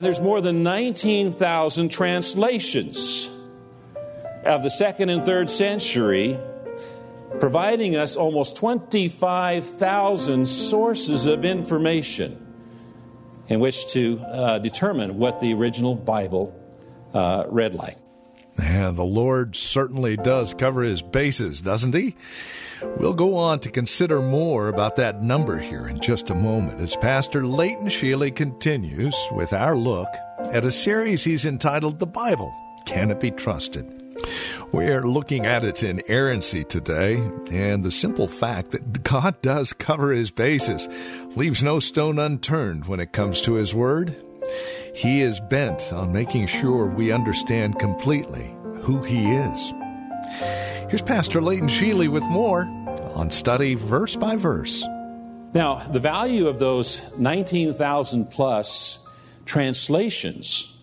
There's more than 19,000 translations of the second and third century, providing us almost 25,000 sources of information in which to uh, determine what the original Bible uh, read like. And the Lord certainly does cover his bases, doesn't he? We'll go on to consider more about that number here in just a moment as Pastor Leighton Sheely continues with our look at a series he's entitled The Bible Can It Be Trusted? We're looking at its inerrancy today and the simple fact that God does cover his bases, leaves no stone unturned when it comes to his word. He is bent on making sure we understand completely who he is. Here's Pastor Leighton Sheely with more on Study Verse by Verse. Now, the value of those 19,000 plus translations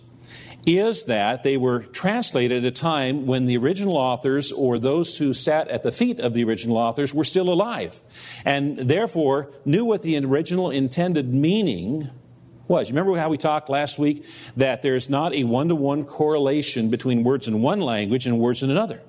is that they were translated at a time when the original authors or those who sat at the feet of the original authors were still alive and therefore knew what the original intended meaning was. You Remember how we talked last week that there's not a one to one correlation between words in one language and words in another?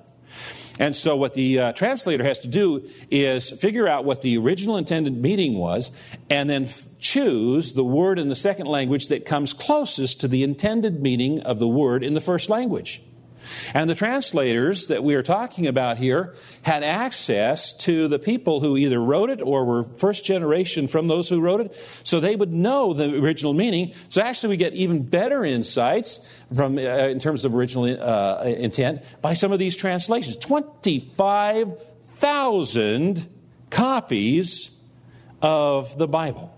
And so, what the uh, translator has to do is figure out what the original intended meaning was and then f- choose the word in the second language that comes closest to the intended meaning of the word in the first language. And the translators that we are talking about here had access to the people who either wrote it or were first generation from those who wrote it, so they would know the original meaning. So actually, we get even better insights from uh, in terms of original uh, intent by some of these translations. Twenty-five thousand copies of the Bible.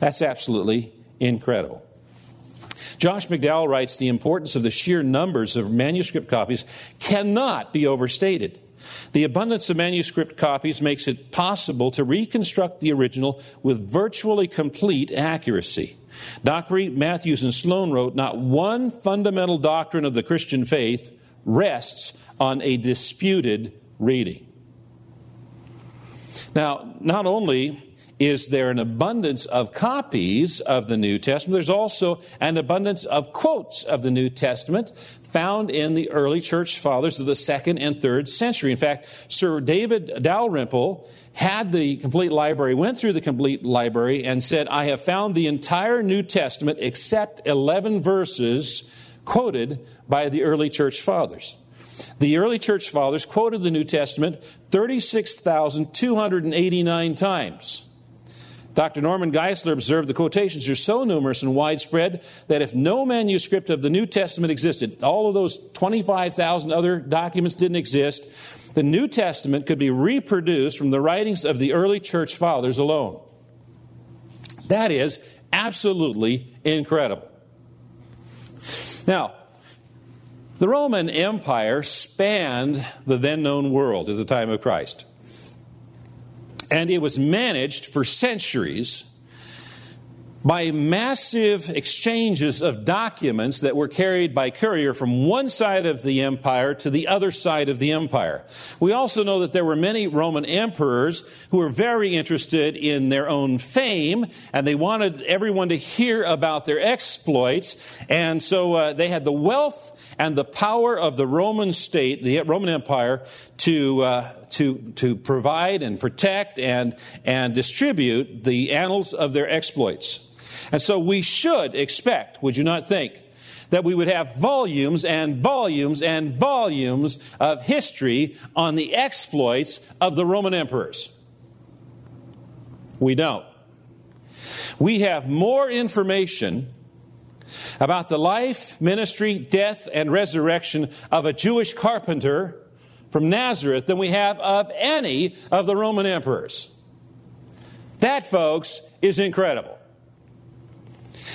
That's absolutely incredible. Josh McDowell writes the importance of the sheer numbers of manuscript copies cannot be overstated. The abundance of manuscript copies makes it possible to reconstruct the original with virtually complete accuracy. Dockery, Matthews, and Sloan wrote Not one fundamental doctrine of the Christian faith rests on a disputed reading. Now, not only is there an abundance of copies of the New Testament. There's also an abundance of quotes of the New Testament found in the early church fathers of the second and third century. In fact, Sir David Dalrymple had the complete library, went through the complete library, and said, I have found the entire New Testament except 11 verses quoted by the early church fathers. The early church fathers quoted the New Testament 36,289 times. Dr. Norman Geisler observed the quotations are so numerous and widespread that if no manuscript of the New Testament existed, all of those 25,000 other documents didn't exist, the New Testament could be reproduced from the writings of the early church fathers alone. That is absolutely incredible. Now, the Roman Empire spanned the then known world at the time of Christ. And it was managed for centuries by massive exchanges of documents that were carried by courier from one side of the empire to the other side of the empire. We also know that there were many Roman emperors who were very interested in their own fame and they wanted everyone to hear about their exploits. And so uh, they had the wealth and the power of the Roman state, the Roman Empire, to, uh, to, to provide and protect and, and distribute the annals of their exploits. And so we should expect, would you not think, that we would have volumes and volumes and volumes of history on the exploits of the Roman emperors. We don't. We have more information about the life, ministry, death, and resurrection of a Jewish carpenter from Nazareth than we have of any of the Roman emperors. That, folks, is incredible.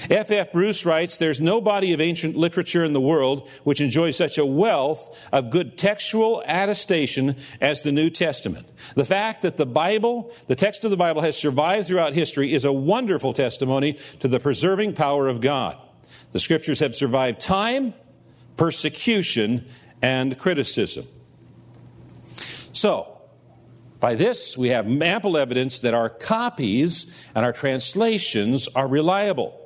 F. F. Bruce writes There's no body of ancient literature in the world which enjoys such a wealth of good textual attestation as the New Testament. The fact that the Bible, the text of the Bible, has survived throughout history is a wonderful testimony to the preserving power of God. The scriptures have survived time, persecution, and criticism. So, by this, we have ample evidence that our copies and our translations are reliable.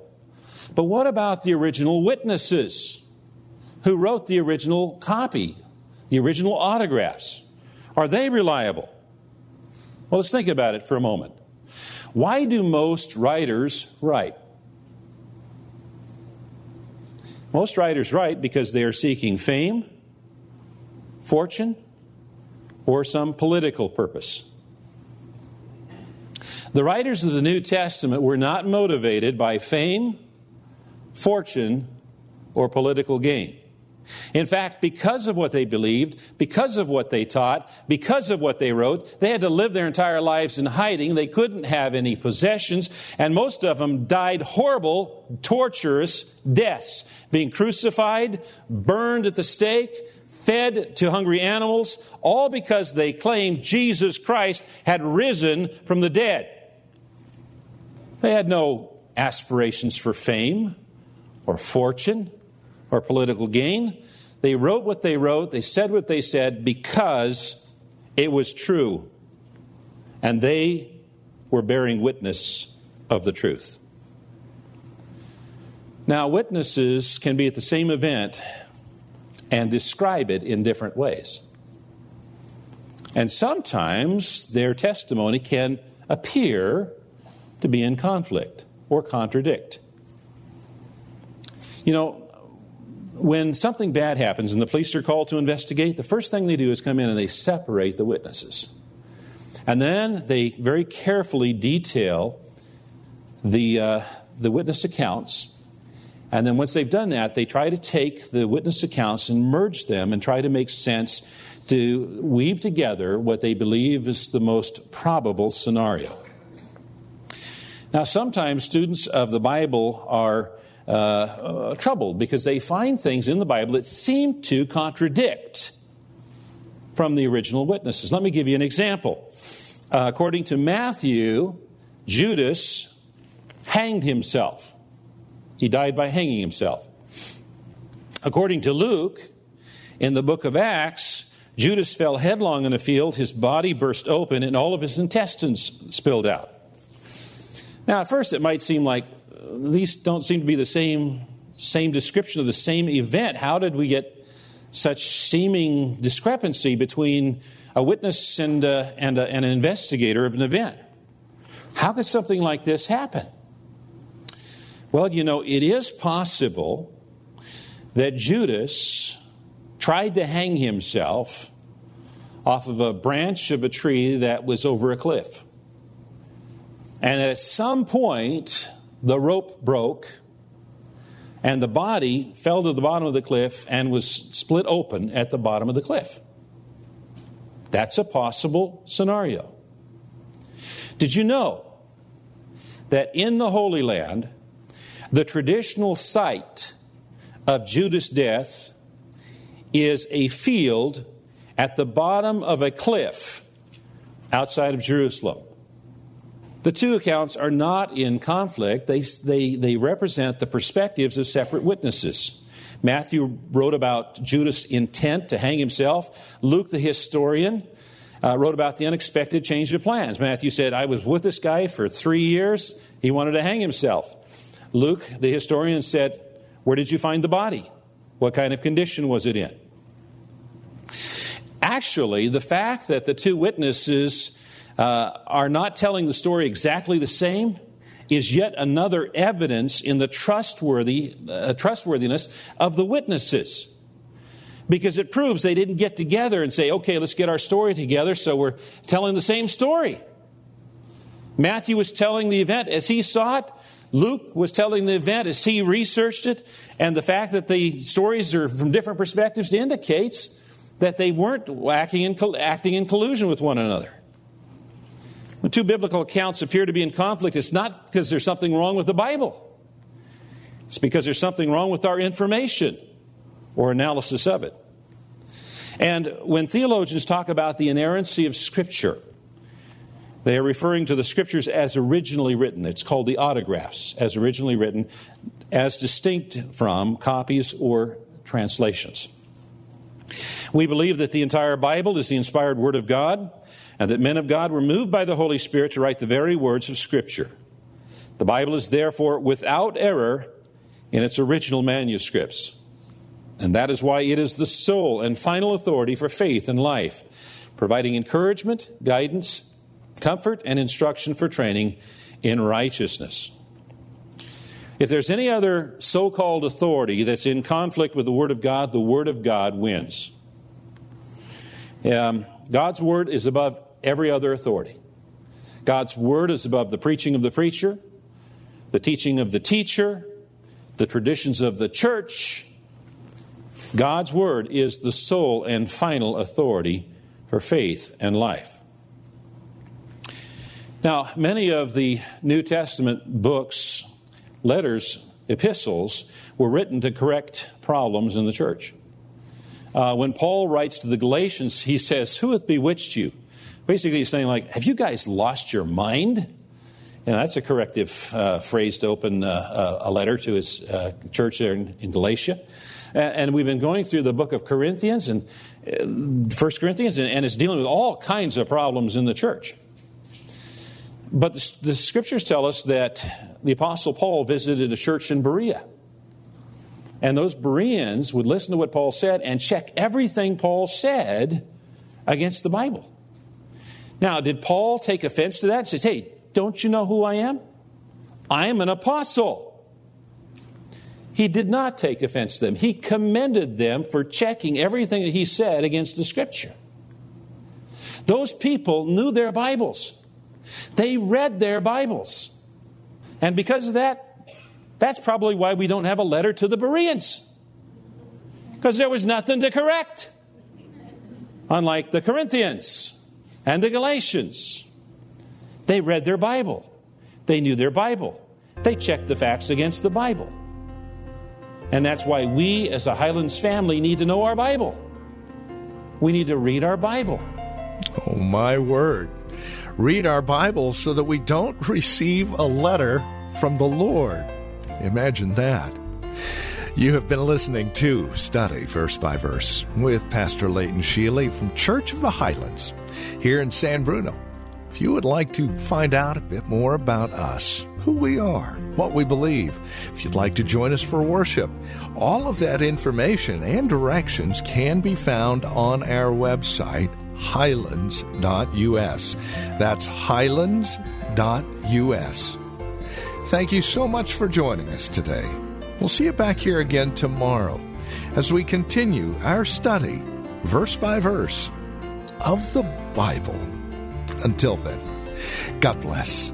But what about the original witnesses who wrote the original copy, the original autographs? Are they reliable? Well, let's think about it for a moment. Why do most writers write? Most writers write because they are seeking fame, fortune, or some political purpose. The writers of the New Testament were not motivated by fame, fortune, or political gain. In fact, because of what they believed, because of what they taught, because of what they wrote, they had to live their entire lives in hiding. They couldn't have any possessions, and most of them died horrible, torturous deaths, being crucified, burned at the stake, fed to hungry animals, all because they claimed Jesus Christ had risen from the dead. They had no aspirations for fame or fortune or political gain. They wrote what they wrote, they said what they said because it was true. And they were bearing witness of the truth. Now, witnesses can be at the same event and describe it in different ways. And sometimes their testimony can appear to be in conflict or contradict. You know, when something bad happens and the police are called to investigate, the first thing they do is come in and they separate the witnesses. And then they very carefully detail the, uh, the witness accounts and then once they've done that, they try to take the witness accounts and merge them and try to make sense to weave together what they believe is the most probable scenario. Now, sometimes students of the Bible are uh, uh, troubled because they find things in the Bible that seem to contradict from the original witnesses. Let me give you an example. Uh, according to Matthew, Judas hanged himself. He died by hanging himself. According to Luke, in the book of Acts, Judas fell headlong in a field, his body burst open, and all of his intestines spilled out. Now, at first, it might seem like uh, these don't seem to be the same, same description of the same event. How did we get such seeming discrepancy between a witness and, uh, and, and an investigator of an event? How could something like this happen? Well, you know, it is possible that Judas tried to hang himself off of a branch of a tree that was over a cliff. And at some point, the rope broke and the body fell to the bottom of the cliff and was split open at the bottom of the cliff. That's a possible scenario. Did you know that in the Holy Land, the traditional site of Judas' death is a field at the bottom of a cliff outside of Jerusalem. The two accounts are not in conflict, they, they, they represent the perspectives of separate witnesses. Matthew wrote about Judas' intent to hang himself. Luke, the historian, uh, wrote about the unexpected change of plans. Matthew said, I was with this guy for three years. He wanted to hang himself. Luke, the historian, said, Where did you find the body? What kind of condition was it in? Actually, the fact that the two witnesses uh, are not telling the story exactly the same is yet another evidence in the trustworthy, uh, trustworthiness of the witnesses. Because it proves they didn't get together and say, okay, let's get our story together so we're telling the same story. Matthew was telling the event as he saw it. Luke was telling the event as he researched it, and the fact that the stories are from different perspectives indicates that they weren't acting in, acting in collusion with one another. When two biblical accounts appear to be in conflict, it's not because there's something wrong with the Bible. It's because there's something wrong with our information or analysis of it. And when theologians talk about the inerrancy of Scripture, they are referring to the Scriptures as originally written. It's called the autographs, as originally written, as distinct from copies or translations. We believe that the entire Bible is the inspired Word of God, and that men of God were moved by the Holy Spirit to write the very words of Scripture. The Bible is therefore without error in its original manuscripts. And that is why it is the sole and final authority for faith and life, providing encouragement, guidance, comfort, and instruction for training in righteousness. If there's any other so called authority that's in conflict with the Word of God, the Word of God wins. Um, God's Word is above every other authority. God's Word is above the preaching of the preacher, the teaching of the teacher, the traditions of the church, God's Word is the sole and final authority for faith and life. Now, many of the New Testament books, letters, epistles were written to correct problems in the church. Uh, when Paul writes to the Galatians, he says, Who hath bewitched you? Basically, he's saying, like, have you guys lost your mind? And that's a corrective uh, phrase to open uh, a letter to his uh, church there in, in Galatia. And we've been going through the book of Corinthians and uh, First Corinthians, and it's dealing with all kinds of problems in the church. But the, the scriptures tell us that the Apostle Paul visited a church in Berea. And those Bereans would listen to what Paul said and check everything Paul said against the Bible. Now, did Paul take offense to that and says, hey, don't you know who I am? I am an apostle. He did not take offense to them. He commended them for checking everything that he said against the scripture. Those people knew their Bibles. They read their Bibles. And because of that, that's probably why we don't have a letter to the Bereans. Because there was nothing to correct. Unlike the Corinthians and the Galatians. They read their Bible. They knew their Bible. They checked the facts against the Bible. And that's why we, as a Highlands family, need to know our Bible. We need to read our Bible. Oh, my word. Read our Bible so that we don't receive a letter from the Lord. Imagine that. You have been listening to Study Verse by Verse with Pastor Leighton Sheely from Church of the Highlands here in San Bruno. If you would like to find out a bit more about us, who we are, what we believe, if you'd like to join us for worship, all of that information and directions can be found on our website, highlands.us. That's highlands.us. Thank you so much for joining us today. We'll see you back here again tomorrow as we continue our study, verse by verse, of the Bible. Until then, God bless.